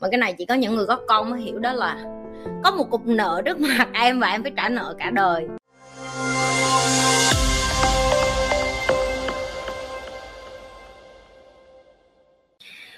mà cái này chỉ có những người có con mới hiểu đó là có một cục nợ trước mặt em và em phải trả nợ cả đời.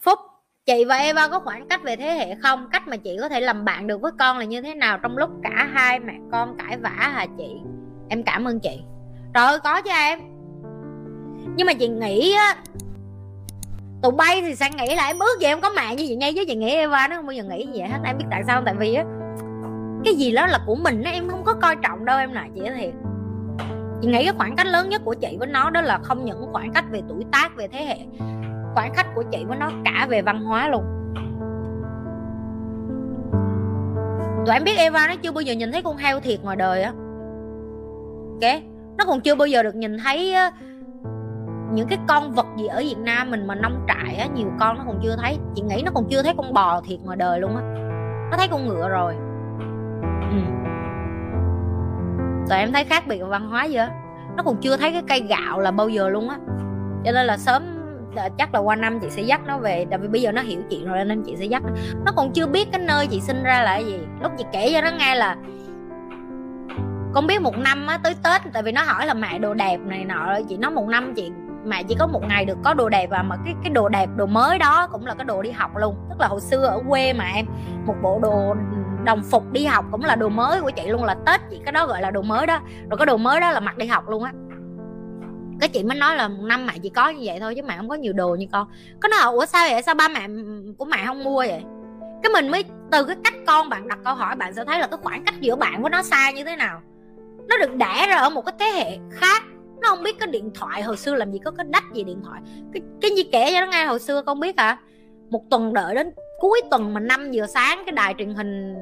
Phúc, chị và Eva có khoảng cách về thế hệ không? Cách mà chị có thể làm bạn được với con là như thế nào trong lúc cả hai mẹ con cãi vã hả chị? Em cảm ơn chị. Trời ơi, có chứ em. Nhưng mà chị nghĩ á tụi bay thì sẽ nghĩ là em ước gì em có mẹ như vậy ngay chứ chị nghĩ Eva nó không bao giờ nghĩ gì vậy hết, em biết tại sao không? tại vì á, cái gì đó là của mình á, em không có coi trọng đâu, em nè chị nói thiệt chị nghĩ cái khoảng cách lớn nhất của chị với nó đó là không những khoảng cách về tuổi tác, về thế hệ, khoảng cách của chị với nó cả về văn hóa luôn. Tụi em biết Eva nó chưa bao giờ nhìn thấy con heo thiệt ngoài đời á. Ok? Nó còn chưa bao giờ được nhìn thấy những cái con vật gì ở Việt Nam mình mà nông trại á, nhiều con nó còn chưa thấy. Chị nghĩ nó còn chưa thấy con bò thiệt ngoài đời luôn á. Nó thấy con ngựa rồi. Ừ. tụi em thấy khác biệt văn hóa gì á? Nó còn chưa thấy cái cây gạo là bao giờ luôn á. Cho nên là sớm chắc là qua năm chị sẽ dắt nó về. Tại vì bây giờ nó hiểu chuyện rồi nên chị sẽ dắt nó còn chưa biết cái nơi chị sinh ra là cái gì. Lúc chị kể cho nó nghe là con biết một năm á, tới tết, tại vì nó hỏi là mẹ đồ đẹp này nọ. Chị nói một năm chị mà chỉ có một ngày được có đồ đẹp và mà cái cái đồ đẹp đồ mới đó cũng là cái đồ đi học luôn. Tức là hồi xưa ở quê mà em, một bộ đồ đồng phục đi học cũng là đồ mới của chị luôn, là tết chị cái đó gọi là đồ mới đó. Rồi cái đồ mới đó là mặc đi học luôn á. Cái chị mới nói là một năm mẹ chỉ có như vậy thôi chứ mẹ không có nhiều đồ như con. Có nói ủa sao vậy? Sao ba mẹ của mẹ không mua vậy? Cái mình mới, từ cái cách con bạn đặt câu hỏi, bạn sẽ thấy là cái khoảng cách giữa bạn với nó xa như thế nào. Nó được đẻ ra ở một cái thế hệ khác nó không biết có điện thoại, hồi xưa làm gì có cái đách gì điện thoại cái cái gì kể cho nó nghe, hồi xưa con biết hả một tuần đợi đến cuối tuần mà 5 giờ sáng, cái đài truyền hình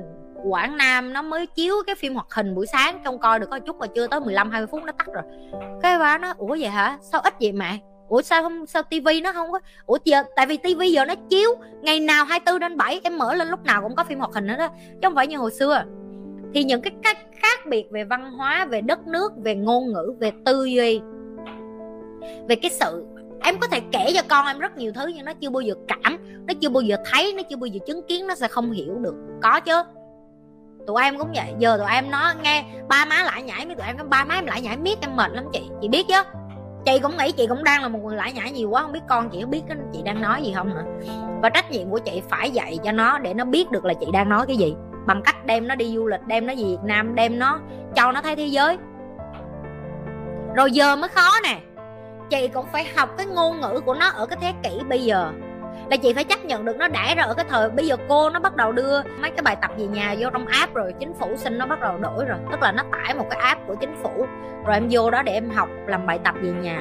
Quảng Nam nó mới chiếu cái phim hoạt hình buổi sáng trong coi được có chút mà chưa tới 15 20 phút nó tắt rồi. Cái ba nó, ủa vậy hả? Sao ít vậy mẹ? Ủa sao không, sao tivi nó không có Ủa giờ tại vì tivi giờ nó chiếu ngày nào 24 đến 7 em mở lên lúc nào cũng có phim hoạt hình nữa đó chứ không phải như hồi xưa. Thì những cái cách khác biệt về văn hóa, về đất nước, về ngôn ngữ, về tư duy về cái sự em có thể kể cho con em rất nhiều thứ nhưng nó chưa bao giờ cảm nó chưa bao giờ thấy nó chưa bao giờ chứng kiến nó sẽ không hiểu được. Có chứ. Tụi em cũng vậy. Giờ tụi em nó nghe ba má lại nhảy với tụi em ba má em lại nhảy miết em mệt lắm chị. Chị biết chứ? Chị cũng nghĩ chị cũng đang là một người lại nhảy nhiều quá không biết con chị có biết chị đang nói gì không nữa và trách nhiệm của chị phải dạy cho nó để nó biết được là chị đang nói cái gì bằng cách đem nó đi du lịch, đem nó về việt nam, đem nó, cho nó thấy thế giới. Rồi giờ mới khó nè. Chị cũng phải học cái ngôn ngữ của nó ở cái thế kỷ bây giờ. Là chị phải chấp nhận được nó đã ra ở cái thời bây giờ cô nó bắt đầu đưa mấy cái bài tập về nhà vô trong app rồi chính phủ xin nó bắt đầu đổi rồi. Tức là nó tải một cái app của chính phủ. Rồi em vô đó để em học làm bài tập về nhà.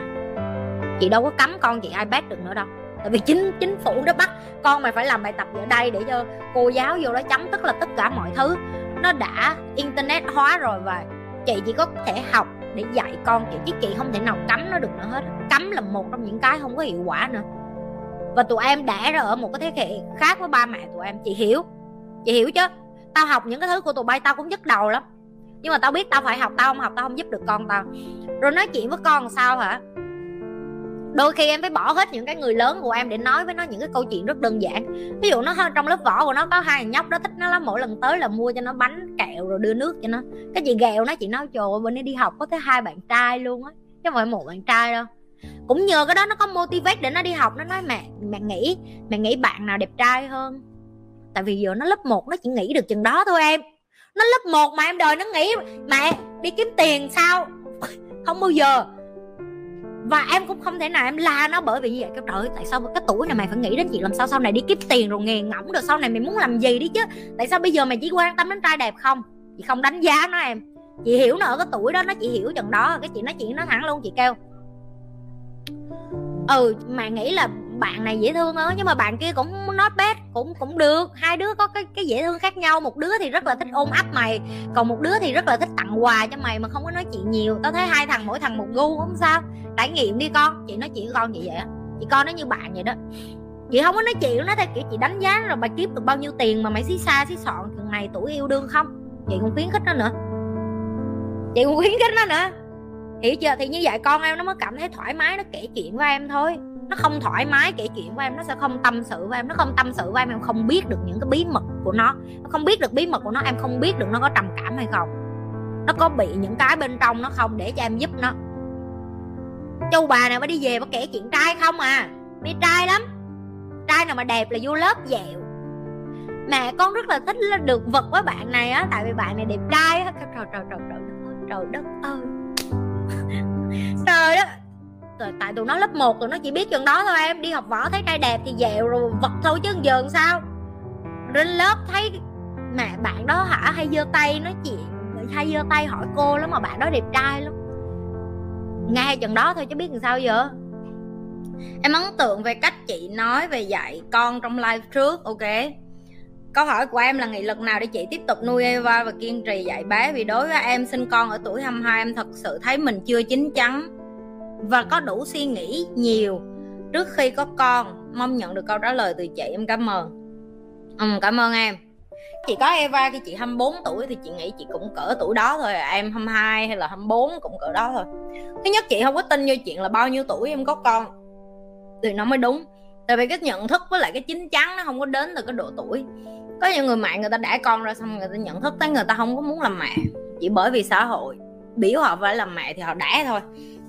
Chị đâu có cấm con chị ipad được nữa đâu tại vì chính chính phủ đó bắt con mày phải làm bài tập ở đây để cho cô giáo vô đó chấm tức là tất cả mọi thứ. Nó đã internet hóa rồi và chị chỉ có thể học để dạy con chị chứ chị không thể nào cấm nó được nữa hết. Cấm là một trong những cái không có hiệu quả nữa. Và tụi em đã ra ở một cái thế hệ khác với ba mẹ tụi em, chị hiểu. Chị hiểu chứ? Tao học những cái thứ của tụi bay tao cũng nhức đầu lắm. Nhưng mà tao biết tao phải học, tao không học tao không giúp được con tao. Rồi nói chuyện với con sao hả? Đôi khi em phải bỏ hết những cái người lớn của em để nói với nó những cái câu chuyện rất đơn giản. Ví dụ nó trong lớp vỏ của nó có hai nhóc đó, thích nó lắm. Mỗi lần tới là mua cho nó bánh kẹo rồi đưa nước cho nó. Cái chị ghẹo nó, chị nói, trời ơi, bên đây đi học có tới hai bạn trai luôn á. Chứ không phải một bạn trai đâu. Cũng nhờ cái đó nó có motivate để nó đi học. Nó nói, mẹ mẹ nghĩ mẹ nghĩ bạn nào đẹp trai hơn? Tại vì giờ nó lớp 1 nó chỉ nghĩ được chừng đó thôi em. Nó lớp 1 mà em đời nó nghĩ, mẹ, đi kiếm tiền sao? Không bao giờ và em cũng không thể nào em la nó bởi vì như vậy cái trời tại sao cái tuổi này mày phải nghĩ đến chuyện làm sao sau này đi kiếm tiền rồi nghề ngỗng rồi sau này mày muốn làm gì đi chứ? Tại sao bây giờ mày chỉ quan tâm đến trai đẹp không? Chị không đánh giá nó em. Chị hiểu nó ở cái tuổi đó, nó chị hiểu chừng đó. Cái chị nói chuyện nó thẳng luôn, chị kêu. Ừ mà nghĩ là bạn này dễ thương hơn, nhưng mà bạn kia cũng nói bad, cũng cũng được. Hai đứa có cái cái dễ thương khác nhau. Một đứa thì rất là thích ôm ấp mày, còn một đứa thì rất là thích tặng quà cho mày mà không có nói chuyện nhiều. Tao thấy hai thằng mỗi thằng một gu, không sao. Trải nghiệm đi con. Chị nói chuyện với con vậy vậy chị con nó như bạn vậy đó. Chị không có nói chuyện nó theo kiểu chị đánh giá rồi mày kiếm được bao nhiêu tiền mà mày xí xa xí sọn thằng này tuổi yêu đương không? Chị cũng khuyến khích nó nữa. Chị cũng khuyến khích nó nữa. Hiểu chưa? Thì như vậy con em nó mới cảm thấy thoải mái, nó kể chuyện với em thôi nó không thoải mái kể chuyện với em, nó sẽ không tâm sự với em, nó không tâm sự với em em không biết được những cái bí mật của nó. Nó không biết được bí mật của nó, em không biết được nó có trầm cảm hay không. Nó có bị những cái bên trong nó không để cho em giúp nó. Châu bà nào mới đi về mà kể chuyện trai không à? Mê trai lắm. Trai nào mà đẹp là vô lớp dẹo. Mẹ con rất là thích được vật với bạn này á, tại vì bạn này đẹp trai á. Trời trời trời trời trời đất ơi. Trời đất rồi tại tụi nó lớp 1 tụi nó chỉ biết chừng đó thôi em. Đi học võ thấy trai đẹp thì dẹo rồi vật thôi chứ giờ sao. Lên lớp thấy mẹ bạn đó hả, hay giơ tay nói chuyện. Hay giơ tay hỏi cô lắm mà bạn đó đẹp trai lắm. Nghe chừng đó thôi chứ biết làm sao giờ. Em ấn tượng về cách chị nói về dạy con trong live trước, ok? Câu hỏi của em là nghị lực nào để chị tiếp tục nuôi Eva và kiên trì dạy bé? Vì đối với em, sinh con ở tuổi 22, em thật sự thấy mình chưa chín chắn và có đủ suy nghĩ nhiều. Trước khi có con mong nhận được câu trả lời từ chị. Em cảm ơn. Ừ, cảm ơn em. Chị có Eva khi chị 24 tuổi thì chị nghĩ chị cũng cỡ tuổi đó thôi à. em 22 hay là 24 cũng cỡ đó thôi. Thứ nhất chị không có tin vô chuyện là bao nhiêu tuổi em có con. Thì nó mới đúng. Tại vì cái nhận thức với lại cái chín chắn nó không có đến từ cái độ tuổi. Có những người mẹ người ta đã con ra xong người ta nhận thức tới người ta không có muốn làm mẹ. Chỉ bởi vì xã hội biểu họ phải làm mẹ thì họ đã thôi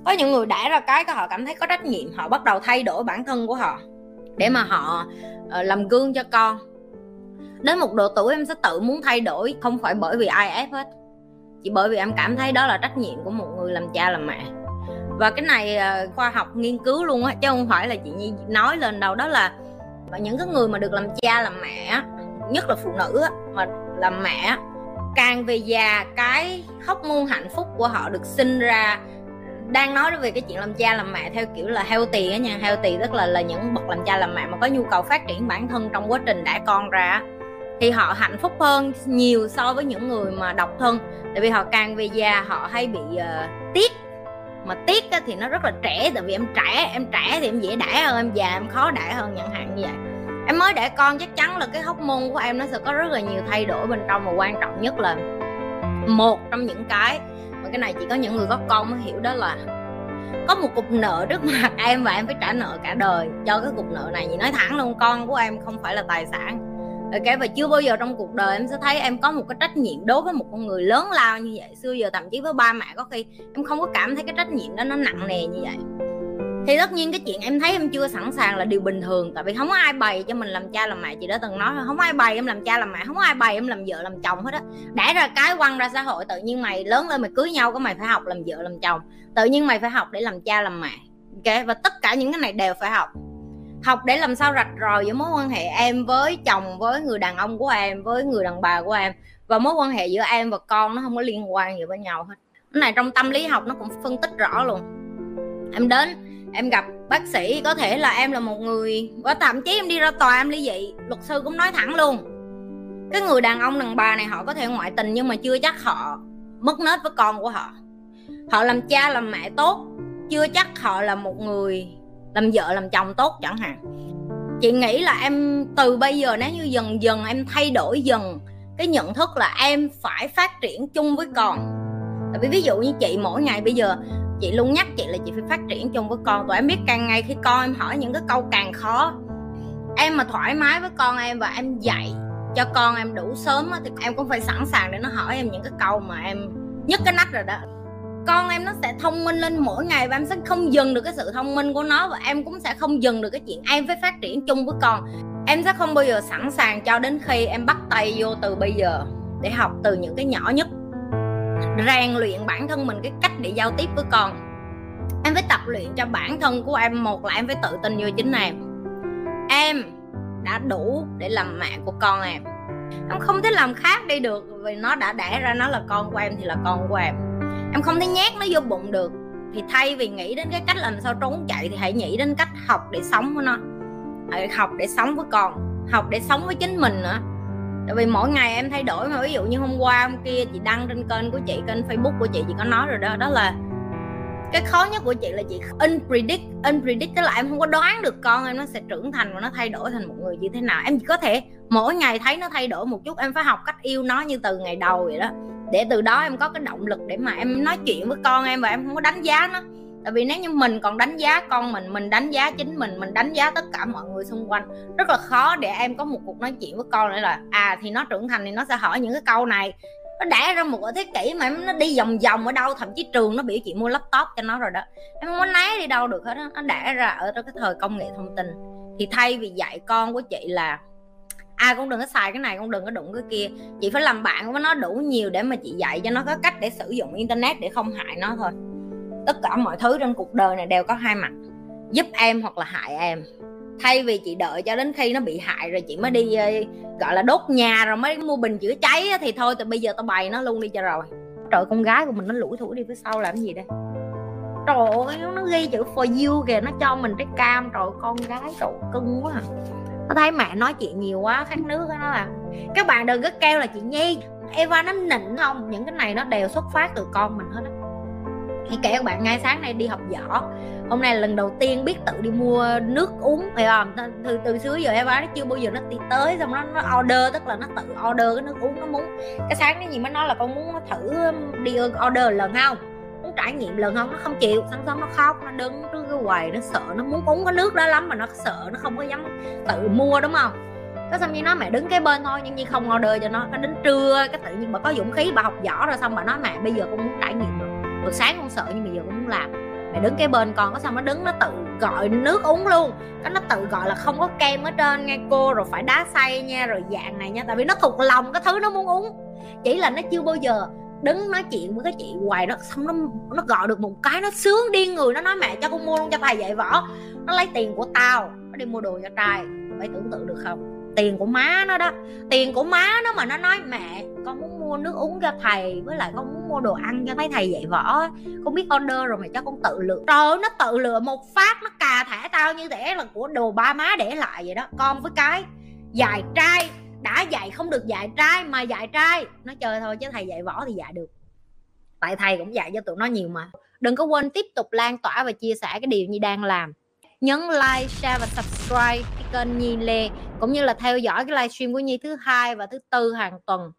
có những người đã ra cái họ cảm thấy có trách nhiệm, họ bắt đầu thay đổi bản thân của họ để mà họ ờ, làm gương cho con. Đến một độ tuổi em sẽ tự muốn thay đổi, không phải bởi vì ai ép hết, chỉ bởi vì em cảm thấy đó là trách nhiệm của một người làm cha làm mẹ. Và cái này ờ, khoa học nghiên cứu luôn á, chứ không phải là chị nhi nói lên đâu, đó là những cái người mà được làm cha làm mẹ nhất là phụ nữ mà làm mẹ càng về già, cái hóc môn hạnh phúc của họ được sinh ra đang nói về cái chuyện làm cha làm mẹ theo kiểu là healthy á nha. Healthy tức là là những bậc làm cha làm mẹ mà có nhu cầu phát triển bản thân trong quá trình đã con ra thì họ hạnh phúc hơn nhiều so với những người mà độc thân. Tại vì họ càng về già họ hay bị uh, tiếc. Mà tiếc á, thì nó rất là trẻ tại vì em trẻ em trẻ thì em dễ đẻ hơn em già em khó đẻ hơn nhận hạn như vậy. Em mới đẻ con chắc chắn là cái hóc môn của em nó sẽ có rất là nhiều thay đổi bên trong và quan trọng nhất là một trong những cái mà cái này chỉ có những người có con mới hiểu đó là có một cục nợ trước mặt em và em phải trả nợ cả đời. Cho cái cục nợ này chị nói thẳng luôn, con của em không phải là tài sản. Ok và chưa bao giờ trong cuộc đời em sẽ thấy em có một cái trách nhiệm đối với một con người lớn lao như vậy. Xưa giờ thậm chí với ba mẹ có khi em không có cảm thấy cái trách nhiệm đó nó nặng nề như vậy thì tất nhiên cái chuyện em thấy em chưa sẵn sàng là điều bình thường, tại vì không có ai bày cho mình làm cha làm mẹ, chị đã từng nói không ai bày em làm cha làm mẹ, không có ai bày em làm vợ làm chồng hết á. Đã ra cái quăng ra xã hội, tự nhiên mày lớn lên mày cưới nhau có mày phải học làm vợ làm chồng, tự nhiên mày phải học để làm cha làm mẹ, ok? Và tất cả những cái này đều phải học. Học để làm sao rạch ròi giữa mối quan hệ em với chồng, với người đàn ông của em, với người đàn bà của em. Và mối quan hệ giữa em và con nó không có liên quan gì với nhau hết. Cái này trong tâm lý học nó cũng phân tích rõ luôn. Em đến em gặp bác sĩ, có thể là em là một người và thậm chí, em đi ra tòa em ly dị. Luật sư cũng nói thẳng luôn. Cái người đàn ông đàn bà này họ có thể ngoại tình nhưng mà chưa chắc họ mất nết với con của họ. Họ làm cha làm mẹ tốt, chưa chắc họ là một người làm vợ làm chồng tốt chẳng hạn. Chị nghĩ là em từ bây giờ nếu như dần dần em thay đổi dần, cái nhận thức là em phải phát triển chung với con. Tại vì ví dụ như chị mỗi ngày bây giờ chị luôn nhắc chị là chị phải phát triển chung với con. Tụi em biết càng ngày khi con em hỏi những cái câu càng khó. Em mà thoải mái với con em và em dạy cho con em đủ sớm thì em cũng phải sẵn sàng để nó hỏi em những cái câu mà em nhất cái nách rồi đó. Con em nó sẽ thông minh lên mỗi ngày và em sẽ không dừng được cái sự thông minh của nó và em cũng sẽ không dừng được cái chuyện em phải phát triển chung với con. Em sẽ không bao giờ sẵn sàng cho đến khi em bắt tay vô từ bây giờ để học từ những cái nhỏ nhất rèn luyện bản thân mình cái cách để giao tiếp với con. Em phải tập luyện cho bản thân của em. Một là em phải tự tin như chính em. Em đã đủ để làm mẹ của con em. Em không thể làm khác đi được vì nó đã đẻ ra nó là con của em thì là con của em. Em không thể nhét nó vô bụng được. Thì thay vì nghĩ đến cái cách làm sao trốn chạy thì hãy nghĩ đến cách học để sống với nó. Hãy học để sống với con, học để sống với chính mình nữa tại vì mỗi ngày em thay đổi mà, ví dụ như hôm qua, hôm kia chị đăng trên kênh của chị, kênh facebook của chị chị có nói rồi đó đó là cái khó nhất của chị là chị unpredict unpredict, tức là em không có đoán được con em nó sẽ trưởng thành và nó thay đổi thành một người như thế nào. Em chỉ có thể mỗi ngày thấy nó thay đổi một chút, em phải học cách yêu nó như từ ngày đầu vậy đó. Để từ đó em có cái động lực để mà em nói chuyện với con em và em không có đánh giá nó tại vì nếu như mình còn đánh giá con mình mình đánh giá chính mình mình đánh giá tất cả mọi người xung quanh, rất là khó để em có một cuộc nói chuyện với con nữa là à thì nó trưởng thành thì nó sẽ hỏi những cái câu này. Nó đẻ ra một cái thế kỷ mà nó đi vòng vòng ở đâu, thậm chí trường nó biểu chị mua laptop cho nó rồi đó. Em không có né đi đâu được hết đó. nó đẻ ra ở cái thời công nghệ thông tin. Thì thay vì dạy con của chị là à, ai cũng đừng có xài cái này cũng đừng có đụng cái kia. Chị phải làm bạn với nó đủ nhiều để mà chị dạy cho nó có cách để sử dụng internet để không hại nó thôi tất cả mọi thứ trên cuộc đời này đều có hai mặt, giúp em hoặc là hại em. Thay vì chị đợi cho đến khi nó bị hại rồi chị mới đi ờ, gọi là đốt nhà rồi mới mua bình chữa cháy thì thôi từ bây giờ tao bày nó luôn đi cho rồi. Trời, con gái của mình nó lủi thủi đi phía sau làm gì đây? Trời ơi, nó ghi chữ for you kìa, nó cho mình cái cam. Trời, con gái trời cưng quá à. Nó thấy mẹ nói chuyện nhiều quá, khát nước đó là, các bạn đừng có kêu là chị nhi. Eva nó nịnh không? Những cái này nó đều xuất phát từ con mình hết á hay kể các bạn, ngay sáng nay đi học võ. Hôm nay là lần đầu tiên biết tự đi mua nước uống phải không? Từ từ xưa giờ em nó chưa bao giờ nó đi tới, xong nó nó order, tức là nó tự order cái nước uống nó muốn. Cái sáng nó gì mới nói là con muốn thử um, đi order lần không? Muốn trải nghiệm lần không? Nó không chịu, sáng sớm nó khóc, nó đứng trước cái quầy, nó sợ, nó muốn uống cái nước đó lắm mà nó sợ, nó không có dám tự mua, đúng không? Cái xong như nó mẹ đứng cái bên thôi, nhưng như không order cho nó. Cái đến trưa, cái tự nhiên bà có dũng khí, bà học võ rồi, xong bà nói mẹ, bây giờ con muốn trải nghiệm rồi buổi sáng con sợ nhưng mà giờ con muốn làm. Mẹ đứng cái bên con, có xong nó đứng, nó tự gọi nước uống luôn. Cái nó tự gọi là không có kem ở trên nghe cô, rồi phải đá xay nha, rồi dạng này nha. Tại vì nó thuộc lòng cái thứ nó muốn uống. Chỉ là nó chưa bao giờ đứng nói chuyện với cái chị hoài đó, xong nó nó gọi được một cái, nó sướng điên người nó nói, mẹ cho con mua luôn cho thầy dạy võ. Nó lấy tiền của tao, nó đi mua đồ cho trai. Phải tưởng tượng được không? Tiền của má nó đó. Tiền của má nó mà nó nói, mẹ, con muốn mua nước uống cho thầy, với lại con muốn mua đồ ăn cho mấy thầy dạy võ con biết order rồi mà cho con tự lựa. Trời ơi, nó tự lựa một phát, nó cà thẻ tao như thế là của đồ ba má để lại vậy đó. Con với cái, dạy trai, đã dạy không được dạy trai mà dạy trai. Nó chơi thôi chứ thầy dạy võ thì dạy được. Tại thầy cũng dạy cho tụi nó nhiều mà. Đừng có quên tiếp tục lan tỏa và chia sẻ cái điều như đang làm. Nhấn like, share và subscribe cái kênh Nhi Lê, cũng như là theo dõi cái livestream của Nhi thứ hai và thứ tư hàng tuần.